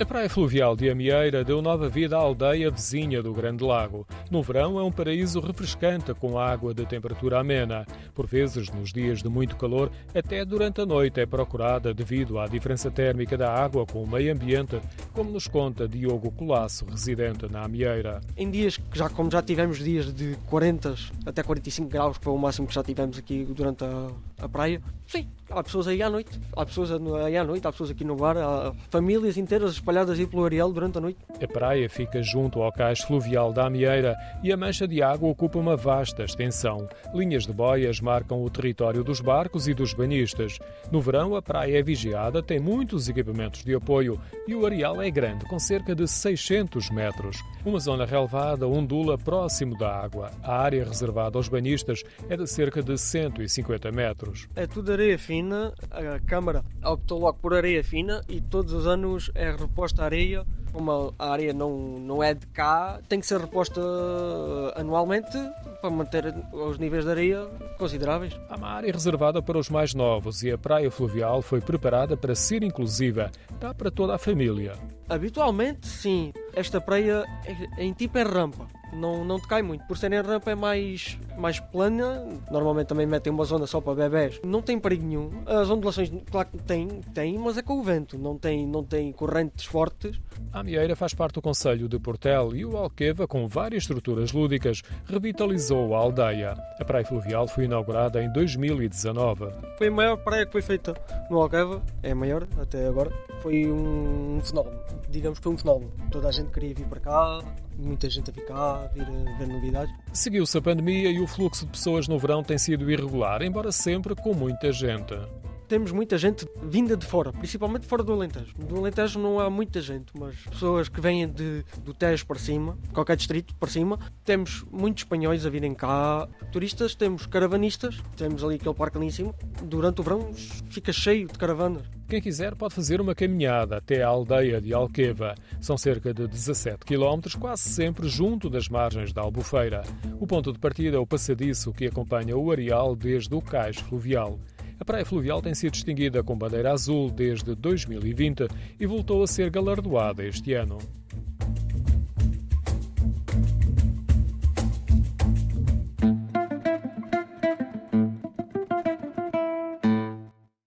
A praia fluvial de Amieira deu nova vida à aldeia vizinha do Grande Lago. No verão é um paraíso refrescante com água de temperatura amena. Por vezes, nos dias de muito calor, até durante a noite é procurada devido à diferença térmica da água com o meio ambiente, como nos conta Diogo Colasso, residente na Amieira. Em dias que já como já tivemos dias de 40 até 45 graus, que foi o máximo que já tivemos aqui durante a, a praia, sim, há pessoas aí à noite, há pessoas aí à noite, há pessoas aqui no bar, há famílias inteiras espalhadas aí pelo areal durante a noite. A praia fica junto ao cais fluvial da Amieira e a mancha de água ocupa uma vasta extensão. Linhas de boias marcam o território dos barcos e dos banhistas. No verão, a praia é vigiada, tem muitos equipamentos de apoio e o areal é grande, com cerca de 600 metros. Uma zona relevada ondula próximo da água. A área reservada aos banhistas é de cerca de 150 metros. É tudo areia fina, a Câmara optou logo por areia fina e todos os anos é reposta a areia. Como a areia não, não é de cá, tem que ser reposta anualmente para manter os níveis de areia consideráveis. Há uma área reservada para os mais novos e a praia fluvial foi preparada para ser inclusiva. Dá para toda a família. Habitualmente, sim. Esta praia é, em tipo é rampa não, não te cai muito. Por ser em rampa é mais, mais plana, normalmente também metem uma zona só para bebés. Não tem perigo nenhum. As ondulações, claro que tem, tem, mas é com o vento, não tem, não tem correntes fortes. A Amieira faz parte do Conselho de Portel e o Alqueva, com várias estruturas lúdicas, revitalizou a aldeia. A praia fluvial foi inaugurada em 2019. Foi a maior praia que foi feita no Alqueva, é a maior até agora. Foi um fenómeno, digamos que foi um fenómeno. Toda a gente queria vir para cá, muita gente a vir a ver novidades. Seguiu-se a pandemia e o fluxo de pessoas no verão tem sido irregular, embora sempre com muita gente temos muita gente vinda de fora, principalmente fora do Alentejo. Do Alentejo não há muita gente, mas pessoas que vêm de, do Tejo para cima, qualquer distrito para cima. Temos muitos espanhóis a virem cá, turistas, temos caravanistas, temos ali aquele parque ali em cima. Durante o verão fica cheio de caravanas. Quem quiser pode fazer uma caminhada até a aldeia de Alqueva. São cerca de 17 quilómetros, quase sempre junto das margens da Albufeira. O ponto de partida é o passadiço que acompanha o areal desde o cais fluvial. A praia fluvial tem sido distinguida com bandeira azul desde 2020 e voltou a ser galardoada este ano.